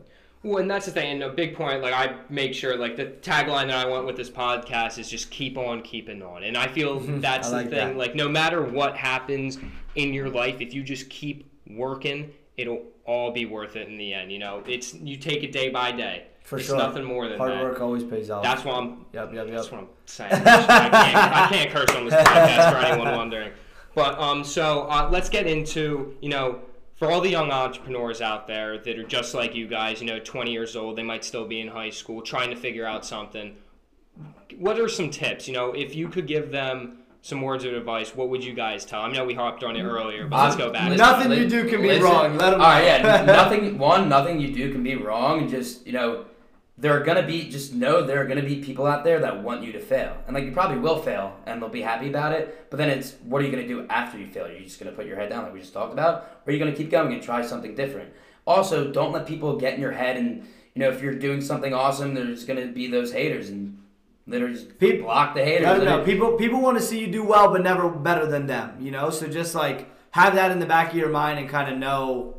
Well, and that's the thing. And a big point, like I make sure, like the tagline that I went with this podcast is just keep on keeping on. And I feel that's I like the thing. that. Like no matter what happens in your life, if you just keep working, it'll all be worth it in the end. You know, it's you take it day by day. For it's sure. nothing more than Hard that. work always pays off. That's why I'm. Yep, yep, yep. That's what I'm saying. I can't, I can't curse on this podcast for anyone wondering. But um, so uh, let's get into you know for all the young entrepreneurs out there that are just like you guys, you know, 20 years old, they might still be in high school trying to figure out something. What are some tips? You know, if you could give them some words of advice, what would you guys tell? I know we hopped on it earlier, but let's go back. listen- Nothing you do can be listen- wrong. Let 'em All right, yeah. nothing. One, nothing you do can be wrong. Just you know, there are gonna be. Just know there are gonna be people out there that want you to fail, and like you probably will fail, and they'll be happy about it. But then it's what are you gonna do after you fail? Are you just gonna put your head down like we just talked about, or are you gonna keep going and try something different? Also, don't let people get in your head, and you know if you're doing something awesome, there's gonna be those haters, and literally just People- block the haters. I don't People people want to see you do well, but never better than them. You know, so just like have that in the back of your mind and kind of know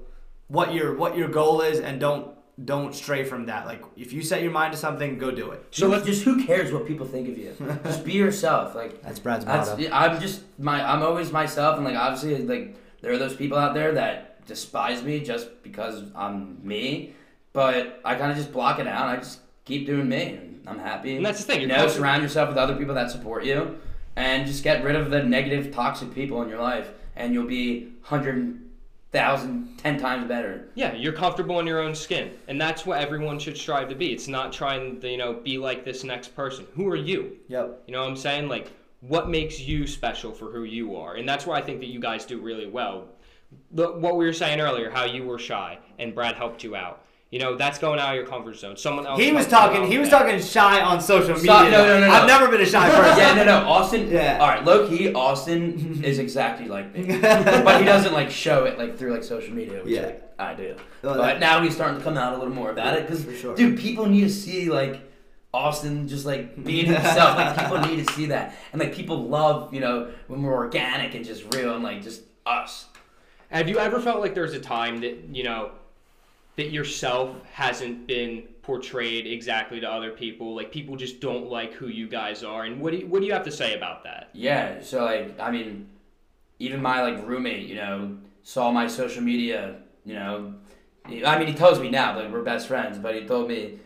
what your what your goal is, and don't don't stray from that. Like if you set your mind to something, go do it. So let's just who cares what people think of you? just be yourself. Like That's Brad's That's, motto. I'm just my I'm always myself and like obviously like there are those people out there that despise me just because I'm me, but I kind of just block it out. I just keep doing me and I'm happy. And that's the thing, You know, comfortable- surround yourself with other people that support you, and just get rid of the negative, toxic people in your life, and you'll be hundred thousand, ten times better. Yeah, you're comfortable in your own skin, and that's what everyone should strive to be. It's not trying to, you know, be like this next person. Who are you? Yep. You know what I'm saying? Like, what makes you special for who you are? And that's why I think that you guys do really well. The, what we were saying earlier, how you were shy, and Brad helped you out. You know, that's going out of your comfort zone. Someone else. He was talking. He oh, was Yeah. talking shy on social media. Stop- no, no, no, no. I've never been a shy person. yeah, no, no. Austin. Yeah. All right, low key, Austin is exactly like me, but he doesn't like show it like through like social media, which Yeah. like, I do. Oh, well, but that- now he's starting to come out a little more about it because, sure. dude, people need to see like Austin just like being himself. like people need to see that, and like people love you know when we're organic and just real and like just us. Have you ever felt like there's a time that you know that yourself hasn't been portrayed exactly to other people? Like people just don't like who you guys are, and what do you, what do you have to say about that? Yeah, so like I mean, even my like roommate, you know, saw my social media, you know, I mean he tells me now like we're best friends, but he told me,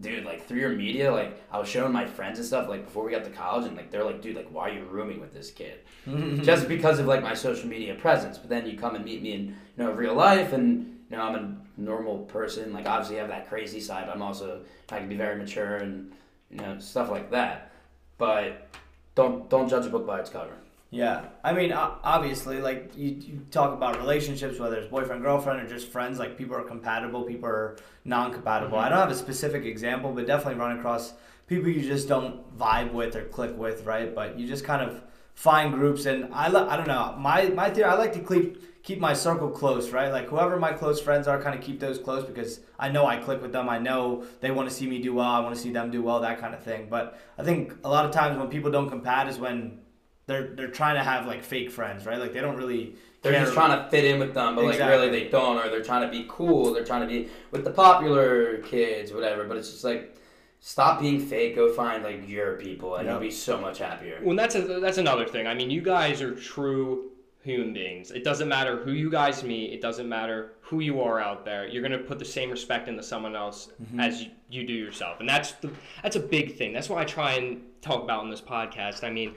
dude, like through your media, like I was showing my friends and stuff like before we got to college, and like they're like, dude, like why are you rooming with this kid? Just because of like my social media presence, but then you come and meet me in you know real life, and you know, I'm a normal person. Like obviously, I have that crazy side. But I'm also I can be very mature and you know stuff like that. But don't don't judge a book by its cover. Yeah, I mean, obviously, like you, you talk about relationships, whether it's boyfriend, girlfriend, or just friends. Like people are compatible, people are non-compatible. Mm-hmm. I don't have a specific example, but definitely run across people you just don't vibe with or click with, right? But you just kind of find groups, and I, li- I don't know. My my theory, I like to keep keep my circle close, right? Like whoever my close friends are, kind of keep those close because I know I click with them. I know they want to see me do well. I want to see them do well, that kind of thing. But I think a lot of times when people don't compat is when they're they're trying to have like fake friends, right? Like they don't really. They're just trying to fit in with them, but like really they don't, or they're trying to be cool. They're trying to be with the popular kids, whatever. But it's just like, stop being fake. Go find like your people, and Yep. you'll be so much happier. Well, that's a, that's another thing. I mean, you guys are true human beings. It doesn't matter who you guys meet. It doesn't matter who you are out there. You're gonna put the same respect into someone else mm-hmm. as you, you do yourself, and that's the that's a big thing. That's what I try and talk about in this podcast. I mean,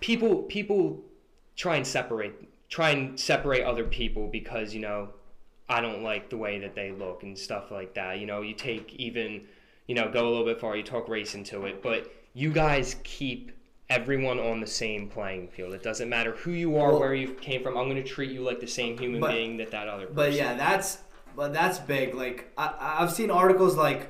people people try and separate try and separate other people because you know I don't like the way that they look and stuff like that. You know, you take even, you know, go a little bit far, you talk race into it, but you guys keep everyone on the same playing field. It doesn't matter who you are, Well- where you came from. I'm going to treat you like the same human But- being that that other person. But yeah, that's but that's big. Like I I've seen articles like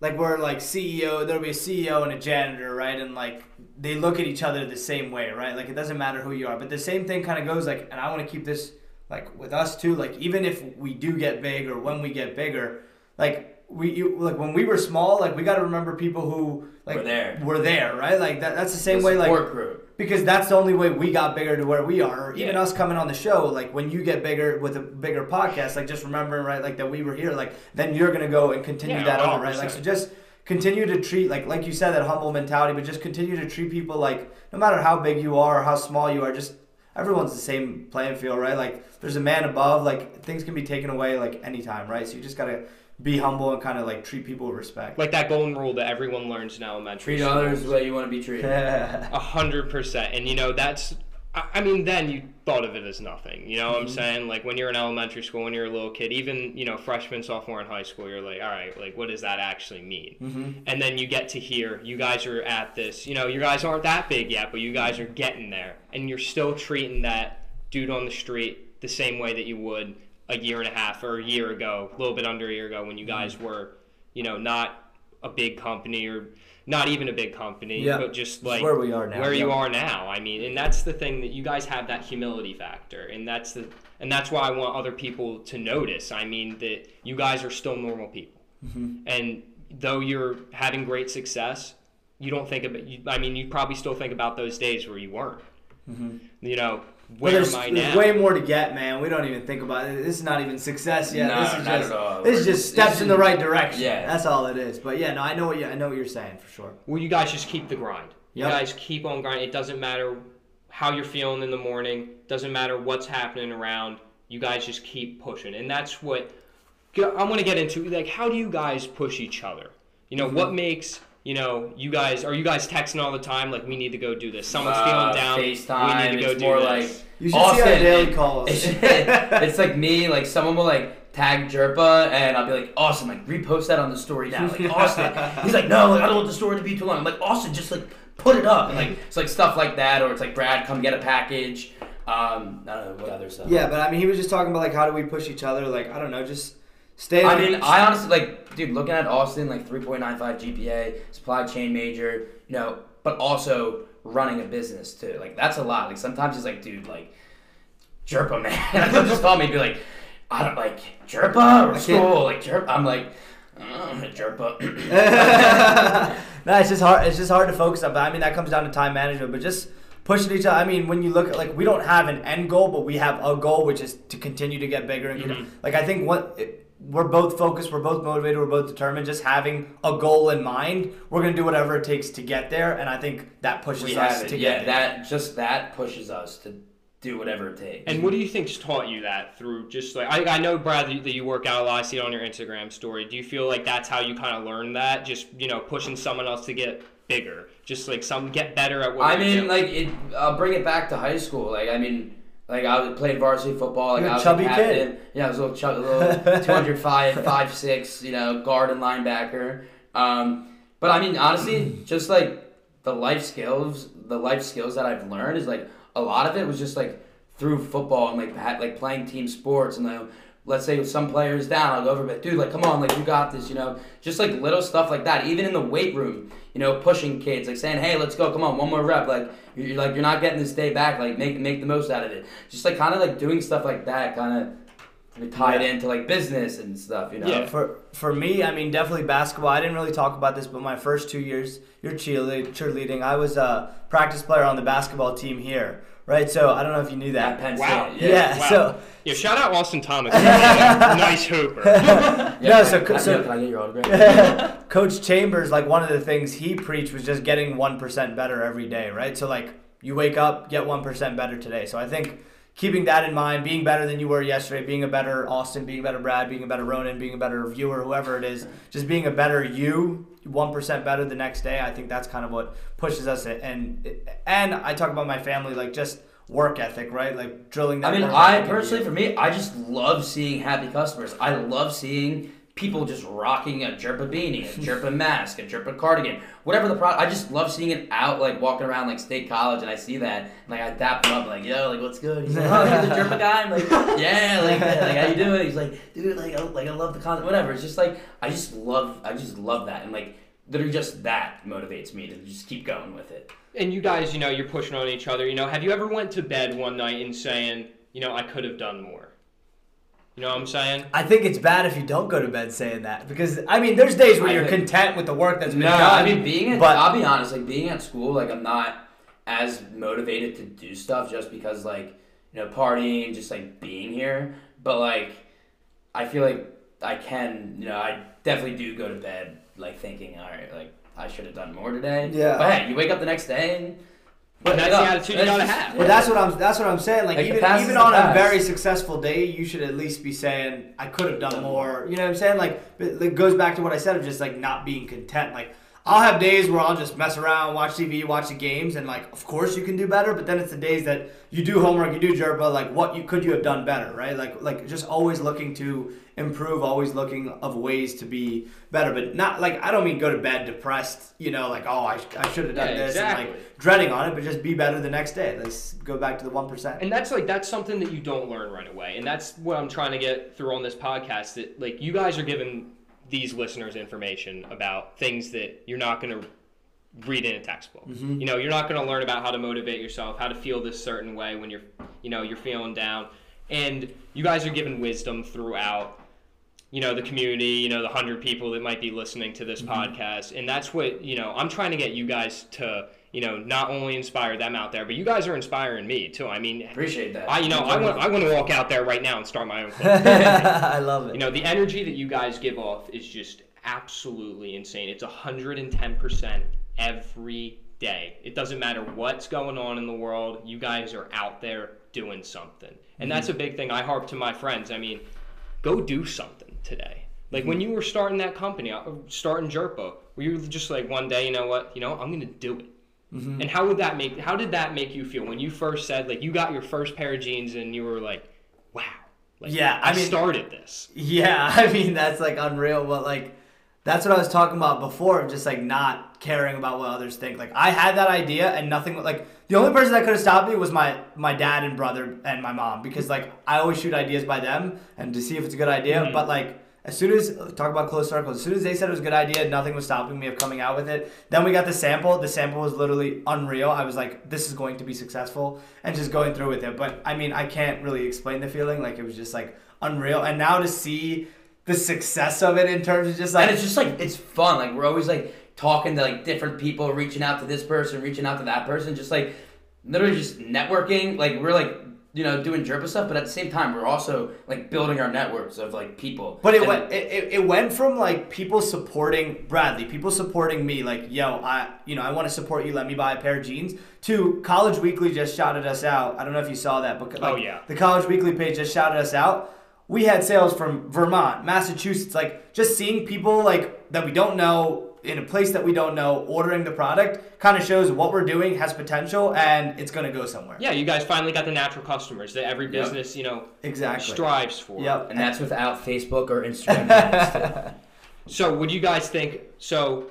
like where like CEO there'll be a CEO and a janitor, right? And like they look at each other the same way, right? Like it doesn't matter who you are. But the same thing kind of goes like and I want to keep this like with us too. Like even if we do get big or when we get bigger, like we you, like when we were small, like we got to remember people who like Were there. were there, right? Like that that's the same The way like group. because that's the only way we got bigger to where we are. Or even Yeah. us coming on the show, like when you get bigger with a bigger podcast, like just remembering right, like that we were here, like then you're gonna go and continue Yeah, that on, right? Like so, just continue to treat like like you said that humble mentality, but just continue to treat people like no matter how big you are or how small you are, just everyone's the same playing field, right? Like there's a man above, like things can be taken away like anytime, right? So you just gotta be humble and kind of like treat people with respect. like that golden rule that everyone learns in elementary Treat school. others the way you want to be treated. A hundred percent. And you know, that's I I mean, then you thought of it as nothing. You know what I'm saying? Like when you're in elementary school, when you're a little kid, even, you know, freshman, sophomore in high school, you're like, all right, like what does that actually mean? hmm And then you get to hear you guys are at this, you know, you guys aren't that big yet, but you guys are getting there. And you're still treating that dude on the street the same way that you would a year and a half or a year ago, a little bit under a year ago when you guys were, you know, not a big company or not even a big company, Yeah. but just like where we are now. where you are now. I mean, and that's the thing that you guys have that humility factor, and that's the and that's why I want other people to notice. I mean that you guys are still normal people, Mm-hmm. and though you're having great success, you don't think about. You, I mean, you probably still think about those days where you weren't. You know, where there's, am I there's now? way more to get, man. We don't even think about it. This is not even success yet. No, this is not just at all. this is just steps in the right direction. Yeah. that's all it is. But yeah, no, I know what you I know what you're saying for sure. Well, you guys just keep the grind. You Yep. guys keep on grinding. It doesn't matter how you're feeling in the morning. Doesn't matter what's happening around. You guys just keep pushing, and that's what I want to get into. Like, how do you guys push each other? You know, Mm-hmm. what makes you know you guys are you guys texting all the time? Like, we need to go do this. Someone's Uh, feeling down. FaceTime. we need to go it's do more this. like You should see our Austin, daily calls. It's, it's like me, like someone will like tag Jerpa, and I'll be like, Austin, like repost that on the story now. Like Austin, he's like, no, like I don't want the story to be too long. I'm like, Austin, just like put it up, and like it's like stuff like that, or it's like Brad, come get a package. Um, I don't know what other stuff. Yeah, but I mean, he was just talking about like how do we push each other? Like I don't know, just stay. I mean, I honestly like, dude, looking at Austin, like 3.95 GPA, supply chain major, you know, but also running a business too. Like that's a lot. Like sometimes it's like, dude, like Jerpa, man. They'll just call me and be like, I don't like Jerpa or school, like Jerpa. I'm like, uh, Jerpa. no, it's just hard. It's just hard to focus on. But I mean, that comes down to time management. But just pushing each other. I mean, when you look at like we don't have an end goal, but we have a goal, which is to continue to get bigger. And Mhm. like I think what we're both focused, we're both motivated, we're both determined. Just having a goal in mind, we're gonna do whatever it takes to get there. And I think that pushes we us have to Yeah, get there. that just that pushes us to do whatever it takes. And what do you think's taught you that through just like I, I know Brad that you- work out a lot. I see it on your Instagram story. Do you feel like that's how you kind of learned that? Just you know pushing someone else to get bigger, just like some get better at what I you're mean, doing. like it. I'll bring it back to high school. Like I mean, Like I was- played varsity football. Like You're I was chubby a kid. captain. Yeah, I was a little chubby, little 205, 5, 6, you know, guard and linebacker. Um, but I mean, honestly, just like the life skills, the life skills that I've learned is like a lot of it was just like through football and like like playing team sports and like let's say some players down, I'll go over, but dude, like come on, like you got this, you know, just like little stuff like that. Even in the weight room, you know, pushing kids, like saying, hey, let's go, come on, one more rep, like you're, you're like you're not getting this day back, like make make the most out of it. Just like kind of like doing stuff like that, kind of tied Yeah. into like business and stuff, you know. Yeah. For for me, I mean, definitely basketball. I didn't really talk about this, but my first two years, you're cheerleading. I was a practice player on the basketball team here, right? So I don't know if you knew At that. Penn Wow. State, Yeah. yeah. Wow. So Yeah, shout out Austin Thomas. nice hooper. Yeah, No, so- can I- so- can I get your autograph? Coach Chambers, like one of the things he preached was just getting one percent better every day, right? So like you wake up, get one percent better today. So I think keeping that in mind, being better than you were yesterday, being a better Austin, being a better Brad, being a better Ronan, being a better viewer, whoever it is, just being a better you, one percent better the next day. I think that's kind of what pushes us. And and I talk about my family, like just work ethic, right? Like drilling that. I mean, I ethic in you. personally, for me, I just love seeing happy customers. I love seeing people just rocking a Jerpa beanie, a Jerpa mask, a Jerpa cardigan, whatever the product. I just love seeing it out, like walking around like State College, and I see that, and like I dap him up, like yo, like what's good? He's like, oh, you're the Jerpa guy. I'm like, yeah, like, like how you doing? He's like, dude, like, I, like I love the content, whatever. It's just like I just love, I just love that, and like literally just that motivates me to just keep going with it. and you guys, you know, you're pushing on each other. You know, have you ever went to bed one night and saying, you know, I could have done more? You know what I'm saying? I think it's bad if you don't go to bed saying that because I mean, there's days where I you're think- content with the work that's been No, done. I mean being at but I'll be honest, like being at school, like I'm not as motivated to do stuff just because like, you know, partying, just like being here. But like I feel like I can, you know, I definitely do go to bed like thinking, all right, like I should have done more today. Yeah. But hey, you wake up the next day and But that's the attitude you That's gotta just- have. But that's what I'm. That's what I'm saying. Like, Like, the even past even is the on a past. very successful day, you should at least be saying, "I could have done more." You know what I'm saying? Like, it it goes back to what I said of just like not being content. Like, I'll have days where I'll just mess around, watch TV, watch the games, and like, of course you can do better. But then it's the days that you do homework, you do jerpa. Like, what you could you have done better, right? Like, like just always looking to improve, always looking of ways to be better. But not like I don't mean go to bed depressed. You know, like oh I, I should have done Yeah, this and like dreading on it, but just be better the next day. Let's go back to the one percent. And that's like that's something that you don't learn right away. And that's what I'm trying to get through on this podcast that like you guys are giving these listeners information about things that you're not going to read in a textbook. Mm-hmm. You know, you're not going to learn about how to motivate yourself, how to feel this certain way when you're, you know, you're feeling down. And you guys are giving wisdom throughout you know the community you know the 100 people that might be listening to this mm-hmm. podcast and that's what you know i'm trying to get you guys to you know not only inspire them out there but you guys are inspiring me too i mean appreciate that. I you know I want I want to walk out there right now and start my own club. I love it. you know the energy that you guys give off is just absolutely insane. It's 110% every day. It doesn't matter what's going on in the world. You guys are out there doing something. And that's a big thing I harp to my friends. I mean, go do something today. Like when you were starting that company, uh, starting Jerpa, were you just like one day, you know what, you know, I'm gonna do it. And how would that make? How did that make you feel when you first said like you got your first pair of jeans and you were like, wow, like Yeah, I, I mean- started this. Yeah, I mean that's like unreal, but like that's what I was talking about before of just like not caring about what others think. Like I had that idea and nothing like the only person that could have stopped me was my my dad and brother and my mom because like I always shoot ideas by them and to see if it's a good idea. Mhm. But like as soon as talk about close circles, as soon as they said it was a good idea, nothing was stopping me of coming out with it. Then we got the sample. The sample was literally unreal. I was like, this is going to be successful, and just going through with it. But I mean, I can't really explain the feeling. Like it was just like unreal. And now to see the success of it in terms of just like and it's just like it's fun. Like we're always like talking to like different people, reaching out to this person, reaching out to that person, just like literally just networking. Like we're like you know doing Jerpa stuff, but at the same time we're also like building our networks of like people. But it And went it, it, it went from like people supporting Bradley, people supporting me, like, yo, I you know, I want to support you, let me buy a pair of jeans, to College Weekly just shouted us out. I don't know if you saw that, but like, Oh, yeah. the College Weekly page just shouted us out. We had sales from Vermont, Massachusetts, like just seeing people like that we don't know in a place that we don't know, ordering the product kind of shows what we're doing has potential and it's going to go somewhere. Yeah, you guys finally got the natural customers that every business, you know, Exactly. strives for. Yep. And that's without Facebook or Instagram. ads. So, would you guys think so?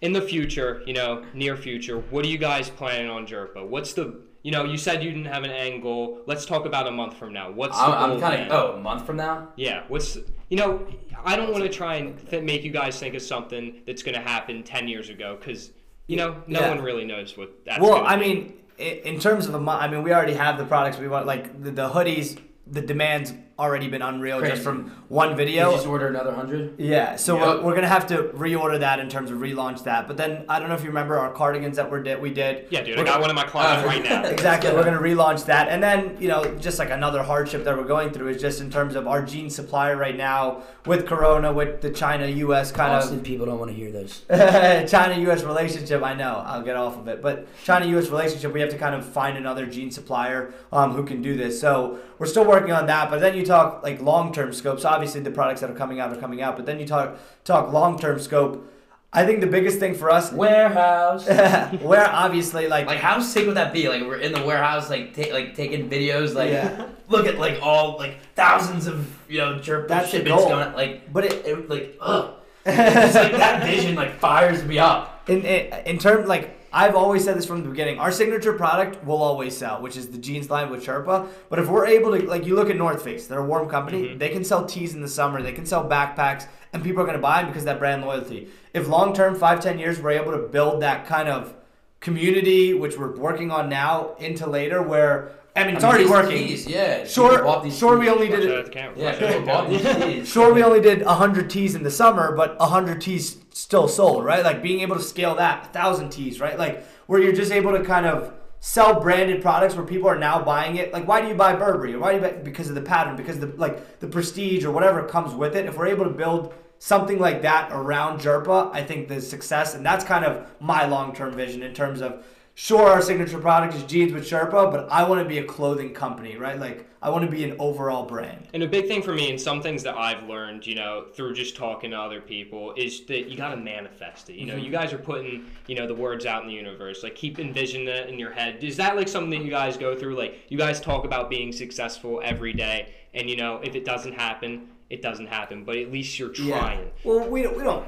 In the future, you know, near future, what are you guys planning on Jerpa? What's the, you know, you said you didn't have an end goal. Let's talk about a month from now. What's the I'm, I'm kind of oh, a month from now. Yeah. What's you know, I don't want to try and th- make you guys think of something that's going to happen ten years ago because you know no Yeah. one really knows what that's. well, I be. mean, in terms of a month, I mean, we already have the products we want. Like the, the hoodies, the demand's already been unreal Crazy. just from one You video. just order another hundred. Yeah, so Yep. we're, we're gonna have to reorder that in terms of relaunch that. But then I don't know if you remember our cardigans that we did. We did. yeah, dude, We're got gonna- one in my closet Uh, right now. Exactly, we're gonna relaunch that, and then you know, just like another hardship that we're going through is just in terms of our jean supplier right now with Corona, with the China U.S. kind of. Austin people don't want to hear this. of China U.S. relationship. I know I'll get off of it, but China U.S. relationship, we have to kind of find another jean supplier um, who can do this. So we're still working on that. But then you talk like long-term scope. So obviously the products that are coming out are coming out, but then you talk talk long-term scope. I think the biggest thing for us, Warehouse. where obviously like Like how sick would that be? Like we're in the warehouse, like ta- like taking videos, like Yeah. look at like all like thousands of you know jerk That's the shipments going. Like, But it- it like ugh. it's like that vision like fires me up. in in, in terms like I've always said this from the beginning. Our signature product will always sell, which is the jeans line with Sherpa. But if we're able to, like, you look at North Face, they're a warm company. Mm-hmm. They can sell tees in the summer. They can sell backpacks, and people are going to buy them because of that brand loyalty. If long term, five ten years, we're able to build that kind of community, which we're working on now, into later, where I mean, it's I mean, already working. tees, yeah. Sure, People bought these sure, we only did it. out at the camera. Yeah, Watch out at people the bought camera. these tees. Sure, we only did 100 tees in the summer, but 100 tees still sold, right? Like being able to scale that, 1,000 tees, right? Like where you're just able to kind of sell branded products where people are now buying it. Like why do you buy Burberry? Why do you buy because of the pattern, because of the like the prestige or whatever comes with it. If we're able to build something like that around Jerpa, I think the success and that's kind of my long-term vision in terms of sure our signature product is jeans with Sherpa, but I want to be a clothing company, right? Like I want to be an overall brand. And a big thing for me, and some things that I've learned, you know, through just talking to other people, is that you got to manifest it. You know, mm-hmm. you guys are putting, you know, the words out in the universe. Like, keep envisioning it in your head. Is that like something that you guys go through? Like, you guys talk about being successful every day, and you know, if it doesn't happen, it doesn't happen. But at least you're trying. Well, we don't, we don't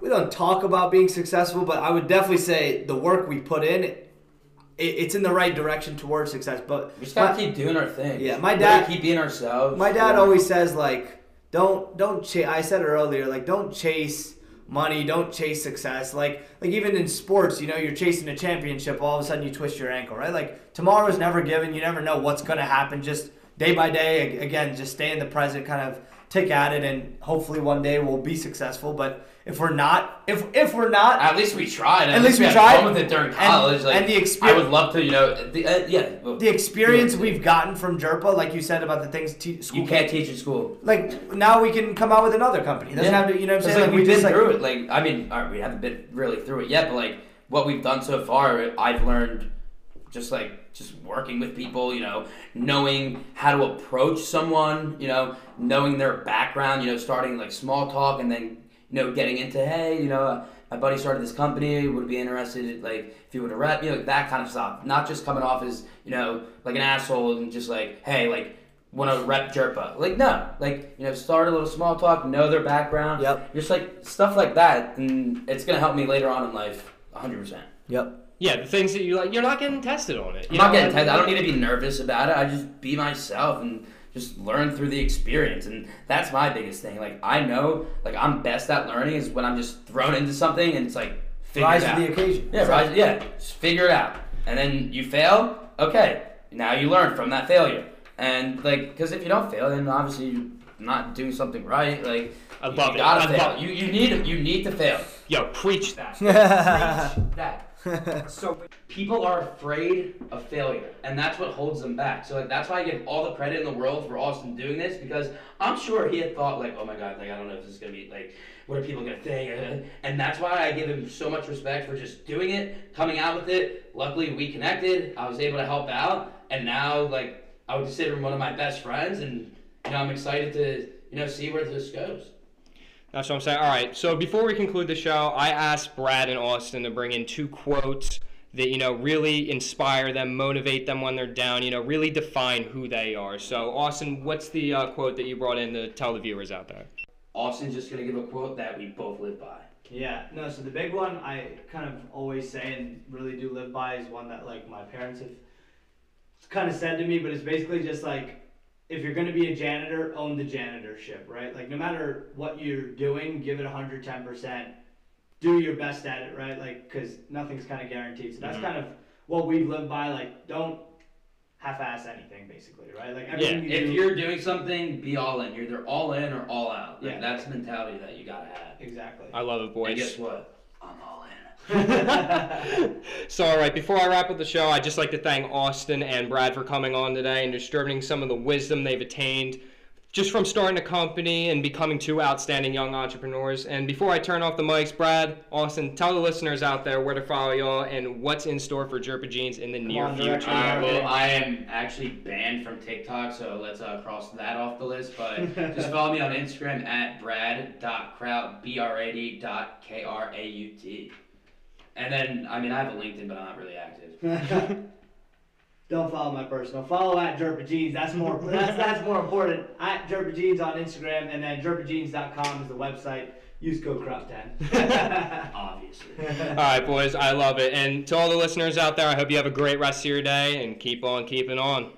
we don't talk about being successful, but I would definitely say the work we put in, it's in the right direction towards success. But We just gotta my, keep doing our thing. Yeah, my dad- keep being ourselves. my dad Yeah. always says like, don't don't chase. I said it earlier, like don't chase money, don't chase success. Like like even in sports, you know, you're chasing a championship, all of a sudden you twist your ankle, right? Like tomorrow's never given. You never know what's gonna happen. Just day by day, again, just stay in the present, kind of tick at it, and hopefully one day we'll be successful. But if we're not, if if we're not, At least we tried. At least we tried. with it during And- college. like, and the experience, I would love to, you know, the, uh, yeah. the experience yeah. we've gotten from Jerpa, like you said about the things te- school you can't teach in school. like now we can come out with another company. It doesn't Yeah. have to, you know what I'm saying? like, we've just been like through it. Like I mean, right, we haven't been really through it yet, but like what we've done so far, I've learned just like just working with people, you know, knowing how to approach someone, you know, knowing their background, you know, starting like small talk and then you know getting into hey, you know, uh, my buddy started this company, would be interested like if you would have rep, you know, that kind of stuff. Not just coming off as you know like an asshole and just like hey, like want to rep Jerpa. Like no, like you know, start a little small talk, know their background. Yep. Just like stuff like that, and it's gonna help me later on in life, hundred percent. Yep. Yeah, the things that you like, you're not getting tested on it. I'm not getting tested. I don't need to be nervous about it. I just be myself and just learn through the experience, and that's my biggest thing. Like I know, like I'm best at learning is when I'm just thrown into something and it's like figure Rise it to the occasion. Yeah, rise. Yeah, just figure it out, and then you fail. Okay, now you learn from that failure, and like because if you don't fail, then obviously you're not doing something right. Like I you, love you it. gotta I fail. love. You you need you need to fail. Yo, preach that. Preach that. So people are afraid of failure, and that's what holds them back. So like that's why I give all the credit in the world for Austin doing this because I'm sure he had thought like, oh my god, like I don't know if this is gonna be like, what are people gonna think? And that's why I give him so much respect for just doing it, coming out with it. Luckily, we connected. I was able to help out, and now like I would consider him one of my best friends, and you know I'm excited to you know see where this goes. That's what I'm saying. All right. So before we conclude the show, I asked Brad and Austin to bring in two quotes that you know really inspire them, motivate them when they're down. You know, really define who they are. So Austin, what's the uh, quote that you brought in to tell the viewers out there? Austin's just gonna give a quote that we both live by. Yeah, no, so the big one I kind of always say and really do live by is one that like my parents have kind of said to me, but it's basically just like if you're going to be a janitor, own the janitorship, right? Like no matter what you're doing, give it 110%. Do your best at it, right? Like cuz nothing's kind of guaranteed. So that's Mhm. kind of what we've lived by like don't half-ass anything basically, right? Like everything you If do you're doing something, be all in. You're either all in or all out. Like, Yeah. That's the mentality that you gotta have. exactly. I love it, boys. And boys. guess what? I'm all in. so, all right, before I wrap up the show, I'd just like to thank Austin and Brad for coming on today and distributing some of the wisdom they've attained just from starting a company and becoming two outstanding young entrepreneurs. And before I turn off the mics, Brad, Austin, tell the listeners out there where to follow y'all and what's in store for Jerpa Jeans in the near on, future. Uh, well, I am actually banned from TikTok, so let's uh, cross that off the list. But just follow me on Instagram at brad.kraut, B-R-A-D dot K-R-A-U-T. And then, I mean, I have a LinkedIn, but I'm not really active. Don't follow my personal. Follow at Jerpa Jeans. That's more. That's that's more important. At Jerpa Jeans on Instagram, and then jerpajeans.com is the website. Use code Crop10. Obviously. All right, boys, I love it. And to all the listeners out there, I hope you have a great rest of your day and keep on keeping on.